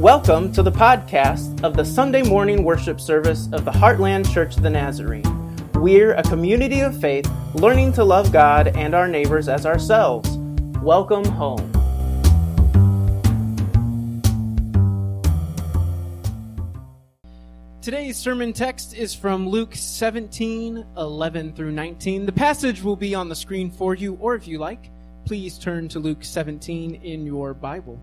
Welcome to the podcast of the Sunday morning worship service of the Heartland Church of the Nazarene. We're a community of faith learning to love God and our neighbors as ourselves. Welcome home. Today's sermon text is from Luke 17, 11 through 19. The passage will be on the screen for you, or if you like, please turn to Luke 17 in your Bible.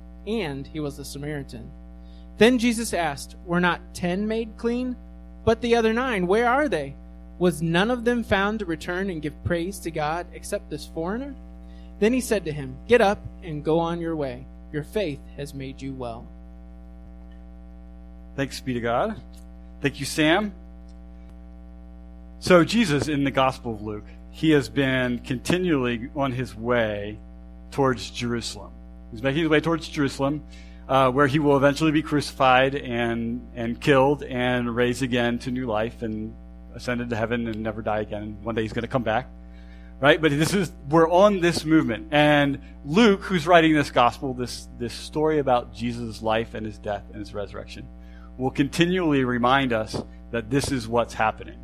and he was a Samaritan. Then Jesus asked, Were not ten made clean? But the other nine, where are they? Was none of them found to return and give praise to God except this foreigner? Then he said to him, Get up and go on your way. Your faith has made you well. Thanks be to God. Thank you, Sam. So, Jesus in the Gospel of Luke, he has been continually on his way towards Jerusalem. He's making his way towards Jerusalem, uh, where he will eventually be crucified and, and killed and raised again to new life and ascended to heaven and never die again. One day he's going to come back. Right? But this is, we're on this movement. And Luke, who's writing this gospel, this, this story about Jesus' life and his death and his resurrection, will continually remind us that this is what's happening.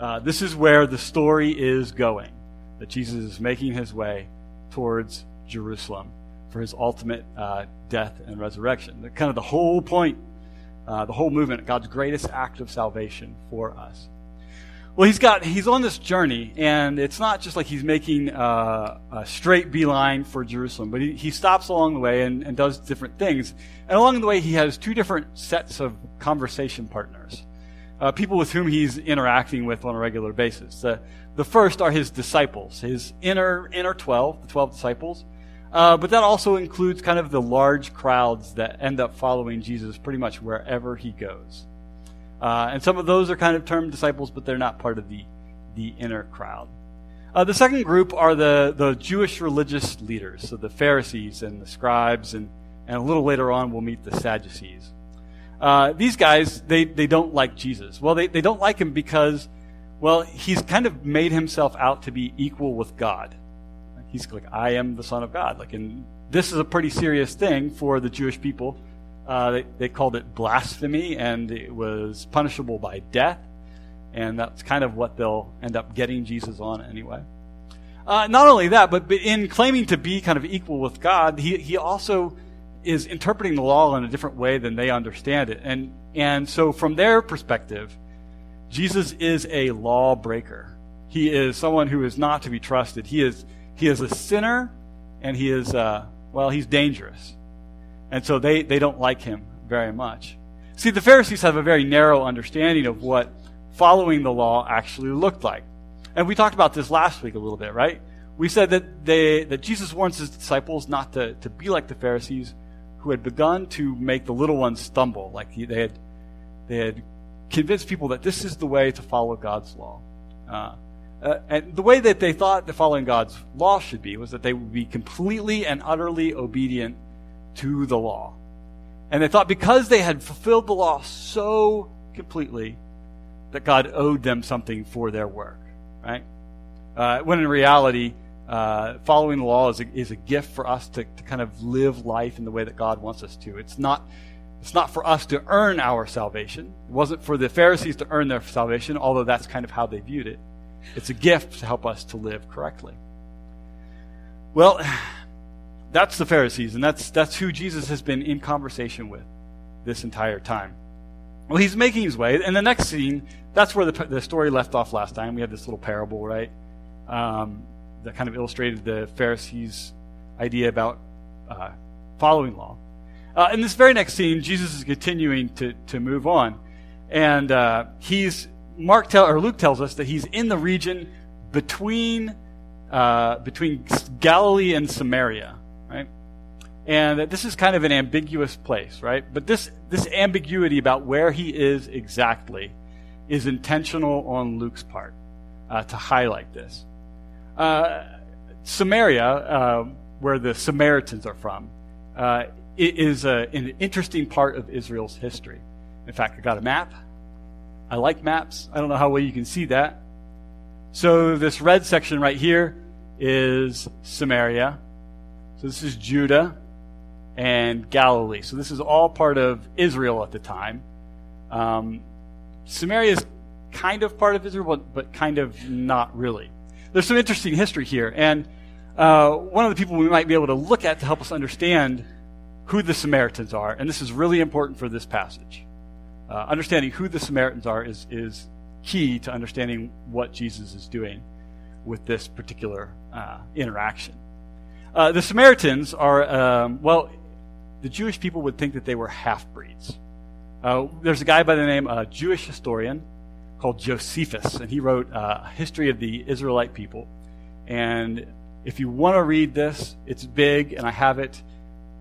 Uh, this is where the story is going. That Jesus is making his way towards Jerusalem for his ultimate uh, death and resurrection. The, kind of the whole point, uh, the whole movement, God's greatest act of salvation for us. Well, he's got he's on this journey, and it's not just like he's making uh, a straight beeline for Jerusalem, but he, he stops along the way and, and does different things. And along the way, he has two different sets of conversation partners, uh, people with whom he's interacting with on a regular basis. The, the first are his disciples, his inner inner twelve, the twelve disciples. Uh, but that also includes kind of the large crowds that end up following Jesus pretty much wherever he goes. Uh, and some of those are kind of termed disciples, but they're not part of the, the inner crowd. Uh, the second group are the, the Jewish religious leaders, so the Pharisees and the scribes, and, and a little later on we'll meet the Sadducees. Uh, these guys, they, they don't like Jesus. Well, they, they don't like him because, well, he's kind of made himself out to be equal with God he's like, I am the Son of God. Like, and this is a pretty serious thing for the Jewish people. Uh, they, they called it blasphemy, and it was punishable by death. And that's kind of what they'll end up getting Jesus on anyway. Uh, not only that, but, but in claiming to be kind of equal with God, he, he also is interpreting the law in a different way than they understand it. And, and so, from their perspective, Jesus is a lawbreaker. He is someone who is not to be trusted. He is he is a sinner and he is, uh, well, he's dangerous. And so they, they don't like him very much. See, the Pharisees have a very narrow understanding of what following the law actually looked like. And we talked about this last week a little bit, right? We said that, they, that Jesus warns his disciples not to, to be like the Pharisees who had begun to make the little ones stumble. Like they had, they had convinced people that this is the way to follow God's law. Uh, uh, and the way that they thought that following God's law should be was that they would be completely and utterly obedient to the law. And they thought because they had fulfilled the law so completely that God owed them something for their work, right? Uh, when in reality, uh, following the law is a, is a gift for us to, to kind of live life in the way that God wants us to. It's not, it's not for us to earn our salvation. It wasn't for the Pharisees to earn their salvation, although that's kind of how they viewed it. It's a gift to help us to live correctly. Well, that's the Pharisees, and that's, that's who Jesus has been in conversation with this entire time. Well, he's making his way, and the next scene, that's where the, the story left off last time. We had this little parable, right? Um, that kind of illustrated the Pharisees' idea about uh, following law. Uh, in this very next scene, Jesus is continuing to, to move on, and uh, he's Mark tell, or Luke tells us that he's in the region between uh, between Galilee and Samaria, right? and that this is kind of an ambiguous place, right? But this, this ambiguity about where he is exactly is intentional on Luke's part uh, to highlight this. Uh, Samaria, uh, where the Samaritans are from, uh, is a, an interesting part of Israel's history. In fact, I got a map. I like maps. I don't know how well you can see that. So this red section right here is Samaria. So this is Judah and Galilee. So this is all part of Israel at the time. Um, Samaria is kind of part of Israel, but, but kind of not really. There's some interesting history here, and uh, one of the people we might be able to look at to help us understand who the Samaritans are, and this is really important for this passage. Uh, understanding who the Samaritans are is, is key to understanding what Jesus is doing with this particular uh, interaction. Uh, the Samaritans are, um, well, the Jewish people would think that they were half breeds. Uh, there's a guy by the name, a Jewish historian called Josephus, and he wrote uh, a history of the Israelite people. And if you want to read this, it's big, and I have it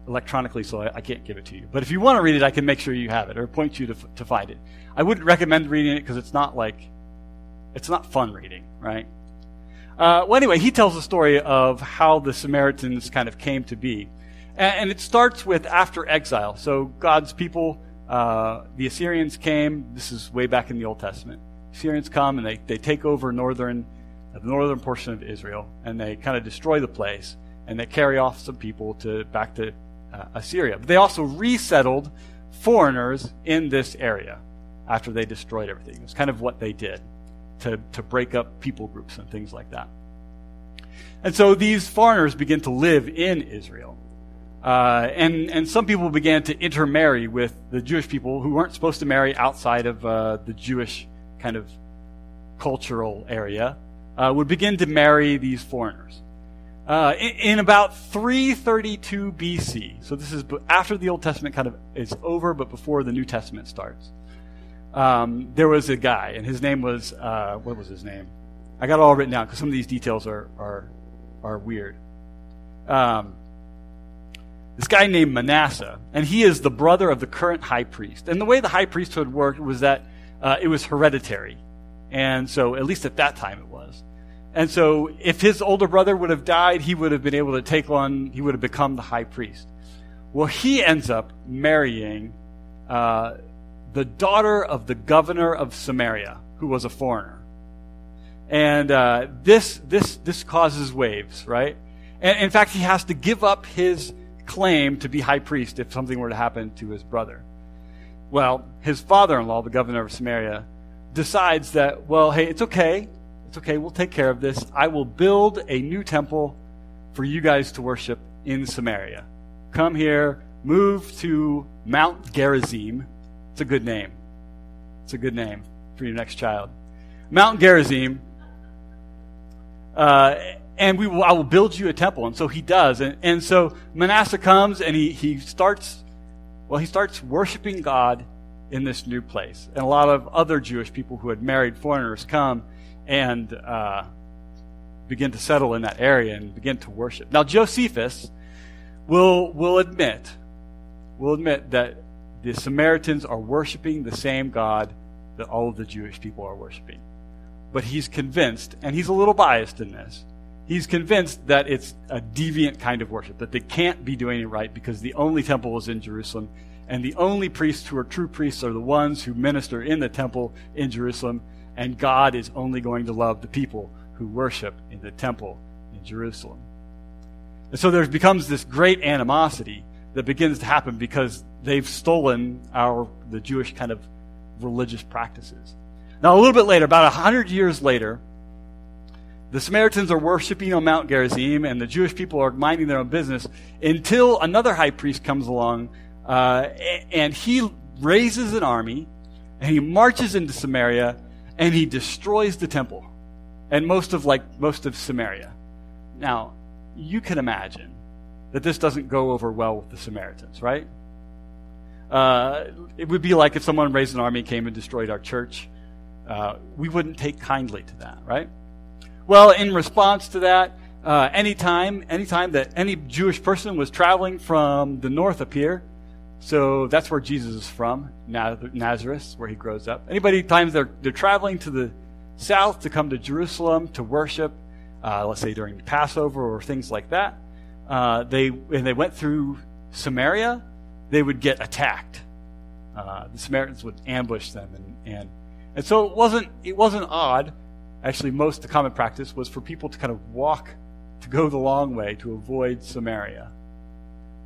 electronically, so I, I, can't give it to you. But if you want to read it, I can make sure you have it or point you to, to find it. I wouldn't recommend reading it because it's not like, it's not fun reading, right? Uh, well, anyway, he tells the story of how the Samaritans kind of came to be. And, and it starts with after exile. So God's people, uh, the Assyrians came. This is way back in the Old Testament. Assyrians come and they, they take over northern, the northern portion of Israel and they kind of destroy the place and they carry off some people to back to uh, Assyria. But they also resettled foreigners in this area after they destroyed everything. It's kind of what they did to, to break up people groups and things like that. And so these foreigners begin to live in Israel. Uh, and, and some people began to intermarry with the Jewish people who weren't supposed to marry outside of uh, the Jewish kind of cultural area, uh, would begin to marry these foreigners. Uh, in, about 332 BC, so this is after the Old Testament kind of is over, but before the New Testament starts, um, there was a guy, and his name was, uh, what was his name? I got it all written down because some of these details are, are, are weird. Um, this guy named Manasseh, and he is the brother of the current high priest. And the way the high priesthood worked was that uh, it was hereditary. And so, at least at that time, it was. And so, if his older brother would have died, he would have been able to take on, he would have become the high priest. Well, he ends up marrying uh, the daughter of the governor of Samaria, who was a foreigner. And uh, this, this, this causes waves, right? And in fact, he has to give up his claim to be high priest if something were to happen to his brother. Well, his father in law, the governor of Samaria, decides that, well, hey, it's okay. It's okay, we'll take care of this. I will build a new temple for you guys to worship in Samaria. Come here, move to Mount Gerizim. It's a good name. It's a good name for your next child. Mount Gerizim. Uh, and we will, I will build you a temple. And so he does. And, and so Manasseh comes and he, he starts, well, he starts worshiping God in this new place. And a lot of other Jewish people who had married foreigners come and uh, begin to settle in that area and begin to worship. Now, Josephus will, will admit, will admit that the Samaritans are worshiping the same God that all of the Jewish people are worshiping. But he's convinced, and he's a little biased in this, he's convinced that it's a deviant kind of worship, that they can't be doing it right because the only temple is in Jerusalem, and the only priests who are true priests are the ones who minister in the temple in Jerusalem, and God is only going to love the people who worship in the temple in Jerusalem. And so there becomes this great animosity that begins to happen because they've stolen our the Jewish kind of religious practices. Now, a little bit later, about a hundred years later, the Samaritans are worshiping on Mount Gerizim, and the Jewish people are minding their own business until another high priest comes along, uh, and he raises an army, and he marches into Samaria, and he destroys the temple and most of like most of Samaria. Now, you can imagine that this doesn't go over well with the Samaritans, right? Uh, it would be like if someone raised an army, came and destroyed our church. Uh, we wouldn't take kindly to that, right? Well, in response to that, uh, anytime, anytime that any Jewish person was traveling from the north up here, so that's where Jesus is from, Nazareth, where he grows up. Anybody times they're they're traveling to the south to come to Jerusalem to worship, uh, let's say during Passover or things like that, uh, they and they went through Samaria, they would get attacked. Uh, the Samaritans would ambush them, and, and and so it wasn't it wasn't odd. Actually, most the common practice was for people to kind of walk to go the long way to avoid Samaria.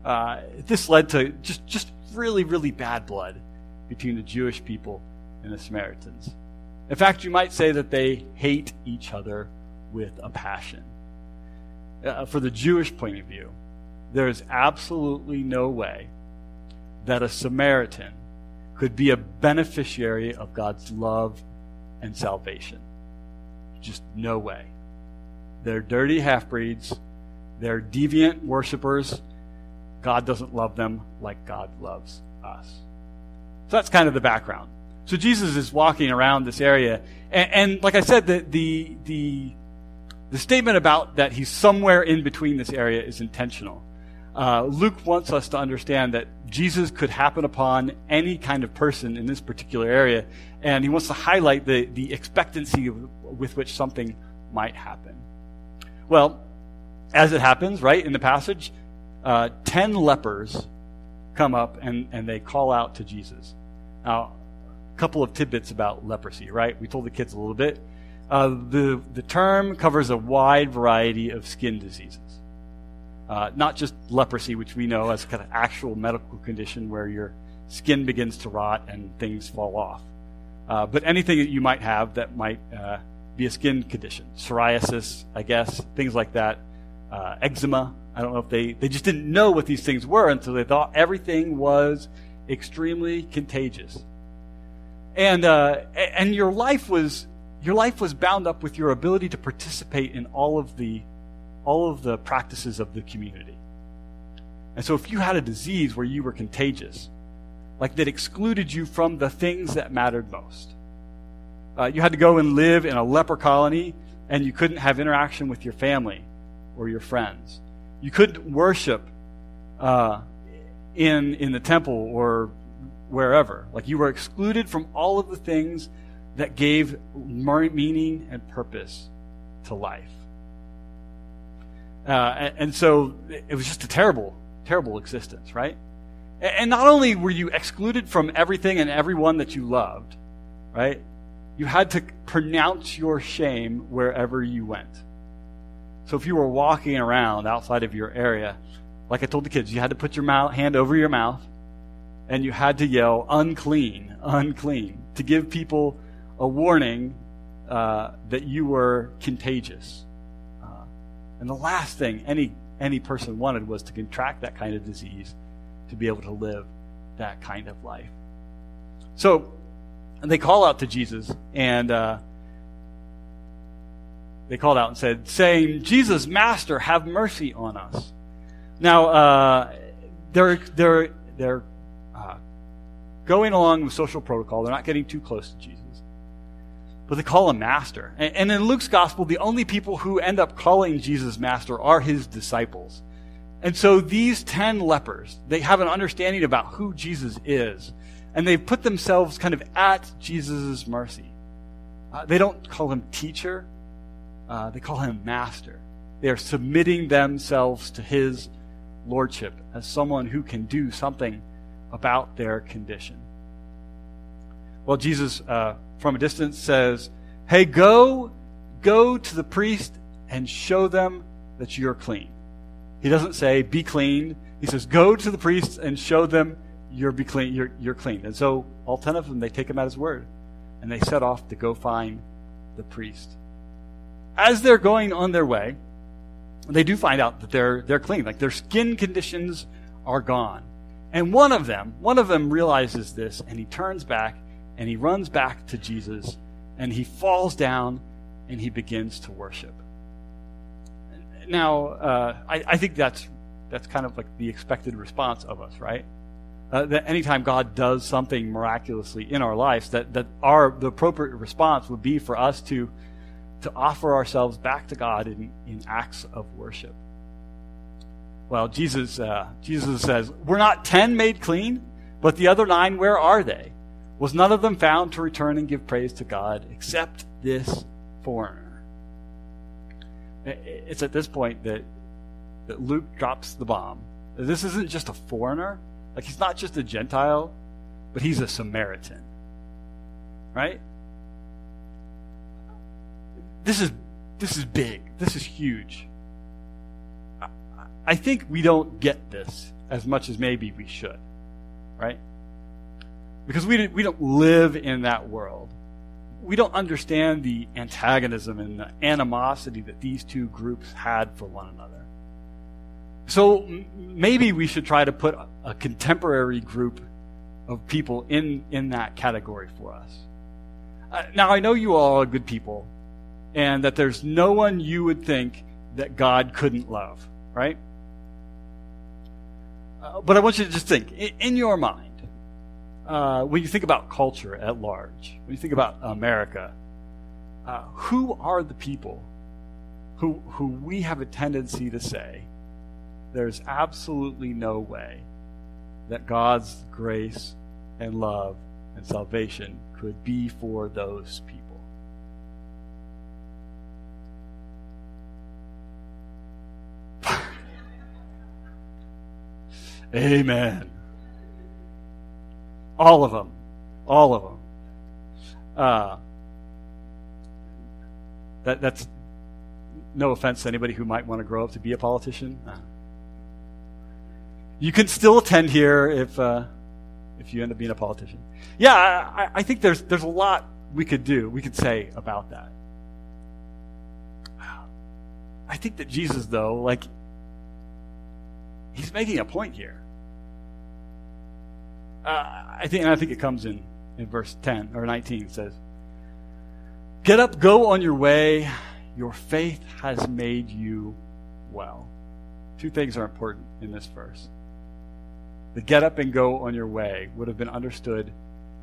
Uh, this led to just, just really, really bad blood between the Jewish people and the Samaritans. In fact, you might say that they hate each other with a passion. Uh, for the Jewish point of view, there is absolutely no way that a Samaritan could be a beneficiary of God's love and salvation. Just no way. They're dirty half breeds. They're deviant worshippers. God doesn't love them like God loves us. So that's kind of the background. So Jesus is walking around this area, and, and like I said, the, the the the statement about that he's somewhere in between this area is intentional. Uh, Luke wants us to understand that Jesus could happen upon any kind of person in this particular area, and he wants to highlight the, the expectancy with which something might happen. Well, as it happens, right, in the passage, uh, ten lepers come up and, and they call out to Jesus. Now, a couple of tidbits about leprosy, right? We told the kids a little bit. Uh, the, the term covers a wide variety of skin diseases. Uh, not just leprosy, which we know as kind of actual medical condition where your skin begins to rot and things fall off. Uh, but anything that you might have that might uh, be a skin condition. Psoriasis, I guess, things like that. Uh, eczema. I don't know if they, they just didn't know what these things were and so they thought everything was extremely contagious. And, uh, and your life was, your life was bound up with your ability to participate in all of the, all of the practices of the community. And so if you had a disease where you were contagious, like that excluded you from the things that mattered most, uh, you had to go and live in a leper colony, and you couldn't have interaction with your family or your friends. You couldn't worship uh, in in the temple or wherever. Like you were excluded from all of the things that gave meaning and purpose to life. Uh, and, and, so it was just a terrible, terrible existence, right? And not only were you excluded from everything and everyone that you loved, right? you had to pronounce your shame wherever you went. So if you were walking around outside of your area, like I told the kids, you had to put your mouth, hand over your mouth and you had to yell, unclean, unclean, to give people a warning uh, that you were contagious. Uh, and the last thing any, any person wanted was to contract that kind of disease to be able to live that kind of life. So they call out to Jesus, and uh, they called out and said, saying, Jesus, Master, have mercy on us. Now, uh, they're, they're, they're uh, going along with social protocol. They're not getting too close to Jesus. But they call him Master. And, and in Luke's gospel, the only people who end up calling Jesus Master are his disciples. And so these ten lepers, they have an understanding about who Jesus is and they've put themselves kind of at Jesus' mercy. Uh, they don't call him teacher, uh, they call him master. They are submitting themselves to his lordship as someone who can do something about their condition. Well, Jesus, uh, from a distance, says, Hey, go, go to the priest and show them that you're clean. He doesn't say, Be clean. He says, Go to the priest and show them you're be clean. You're you're clean. And so all ten of them they take him at his word, and they set off to go find the priest. As they're going on their way, they do find out that they're they're clean. Like their skin conditions are gone. And one of them, one of them realizes this, and he turns back and he runs back to Jesus, and he falls down and he begins to worship. Now, uh, I, I think that's that's kind of like the expected response of us, right? uh, that anytime God does something miraculously in our lives, that, that our the appropriate response would be for us to to offer ourselves back to God in, in acts of worship. Well, Jesus, uh, Jesus says, We're not ten made clean, but the other nine, where are they? Was none of them found to return and give praise to God except this foreigner? It's at this point that, that Luke drops the bomb. This isn't just a foreigner. Like, he's not just a Gentile, but he's a Samaritan. Right? This is, this is big. This is huge. I think we don't get this as much as maybe we should, right? Because we, we don't live in that world. We don't understand the antagonism and the animosity that these two groups had for one another. So maybe we should try to put a contemporary group of people in, in that category for us. Uh, now, I know you all are good people, and that there's no one you would think that God couldn't love, right? Uh, but I want you to just think in, in your mind, uh, when you think about culture at large, when you think about America, uh, who are the people who, who we have a tendency to say there's absolutely no way that God's grace and love and salvation could be for those people? Amen. All of them. All of them. Uh, that, that's no offense to anybody who might want to grow up to be a politician. You can still attend here if uh, if you end up being a politician. Yeah, I, I think there's there's a lot we could do, we could say about that. I think that Jesus, though, like he's making a point here. Uh, I think, and I think it comes in, in verse 10 or 19. It says, Get up, go on your way. Your faith has made you well. Two things are important in this verse. The get up and go on your way would have been understood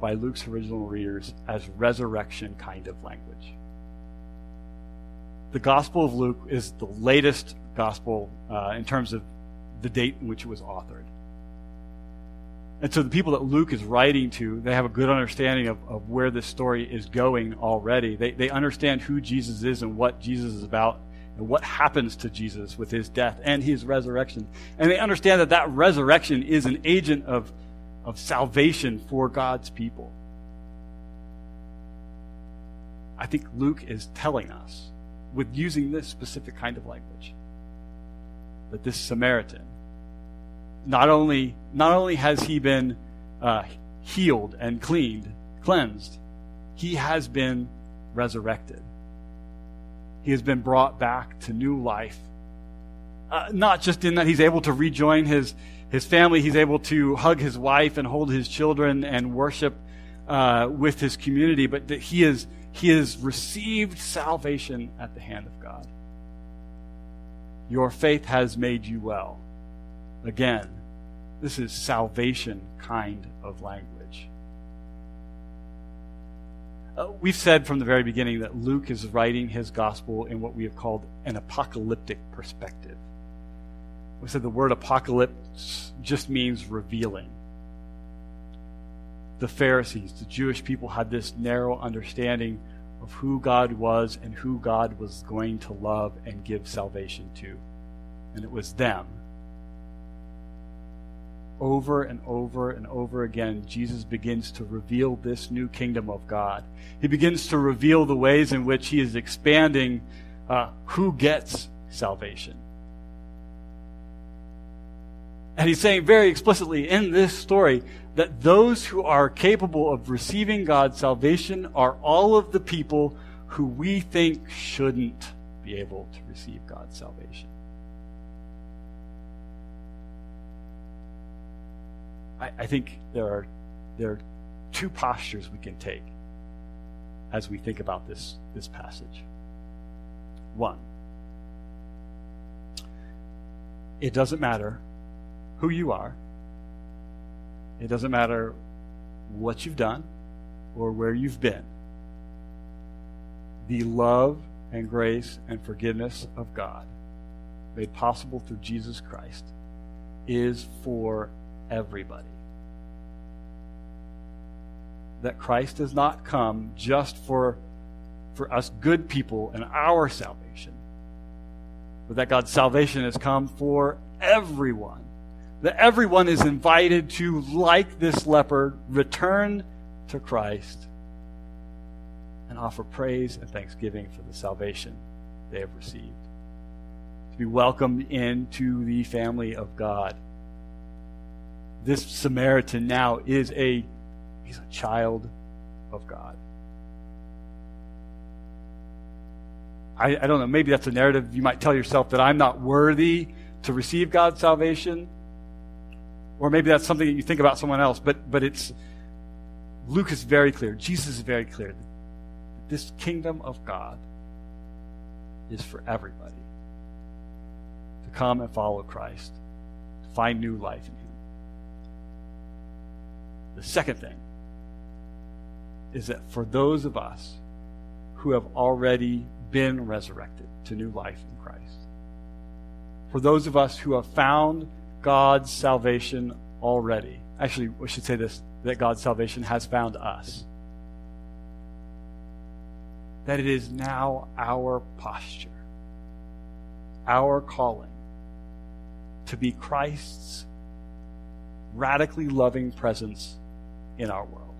by Luke's original readers as resurrection kind of language. The Gospel of Luke is the latest gospel uh, in terms of the date in which it was authored. And so the people that Luke is writing to, they have a good understanding of, of where this story is going already. They, they understand who Jesus is and what Jesus is about and what happens to Jesus with his death and his resurrection. And they understand that that resurrection is an agent of, of salvation for God's people. I think Luke is telling us, with using this specific kind of language, that this Samaritan not only not only has he been uh, healed and cleaned, cleansed, he has been resurrected. He has been brought back to new life. Uh, not just in that he's able to rejoin his his family, he's able to hug his wife and hold his children and worship uh, with his community, but that he is he has received salvation at the hand of God. Your faith has made you well. Again, this is salvation kind of language. Uh, we've said from the very beginning that Luke is writing his gospel in what we have called an apocalyptic perspective. We said the word apocalypse just means revealing. The Pharisees, the Jewish people, had this narrow understanding of who God was and who God was going to love and give salvation to. And it was them over and over and over again, Jesus begins to reveal this new kingdom of God. He begins to reveal the ways in which he is expanding uh, who gets salvation. And he's saying very explicitly in this story that those who are capable of receiving God's salvation are all of the people who we think shouldn't be able to receive God's salvation. I, I think there are there are two postures we can take as we think about this this passage. One, it doesn't matter who you are. It doesn't matter what you've done or where you've been. The love and grace and forgiveness of God, made possible through Jesus Christ, is for everybody. That Christ does not come just for, for us good people and our salvation, but that God's salvation has come for everyone. That everyone is invited to, like this leper, return to Christ and offer praise and thanksgiving for the salvation they have received. To be welcomed into the family of God. This Samaritan now is a he's a child of God. I, I don't know, maybe that's a narrative you might tell yourself that I'm not worthy to receive God's salvation. Or maybe that's something that you think about someone else, but but it's Luke is very clear. Jesus is very clear. This kingdom of God is for everybody to come and follow Christ, to find new life in Him. The second thing is that for those of us who have already been resurrected to new life in Christ, for those of us who have found God's salvation already, actually, we should say this that God's salvation has found us. That it is now our posture, our calling to be Christ's radically loving presence in our world.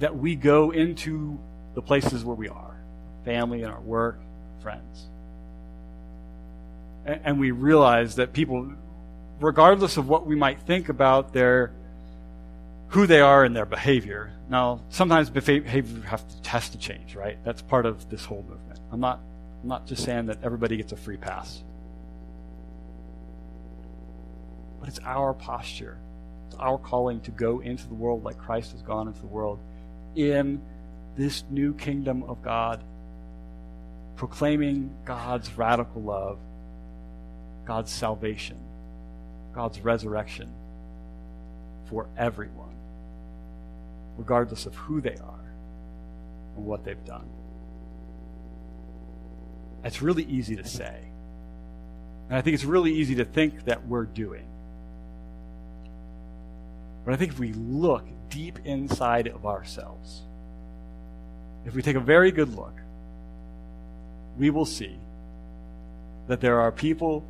That we go into the places where we are family and our work, friends. And we realize that people regardless of what we might think about their who they are and their behavior. Now, sometimes behavior has to, change, right? That's part of this whole movement. I'm not, I'm not just saying that everybody gets a free pass. But it's our posture. It's our calling to go into the world like Christ has gone into the world in this new kingdom of God, proclaiming God's radical love, God's salvation God's resurrection for everyone, regardless of who they are and what they've done. It's really easy to say. And I think it's really easy to think that we're doing. But I think if we look deep inside of ourselves, if we take a very good look, we will see that there are people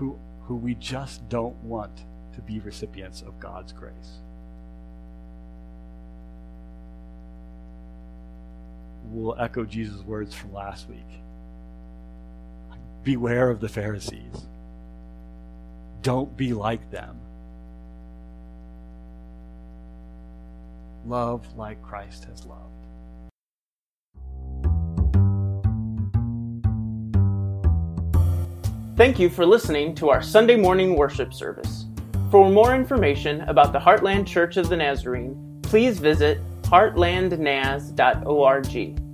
who who we just don't want to be recipients of God's grace. We'll echo Jesus' words from last week Beware of the Pharisees. Don't be like them. Love like Christ has loved. Thank you for listening to our Sunday morning worship service. For more information about the Heartland Church of the Nazarene, please visit heartlandnaz.org.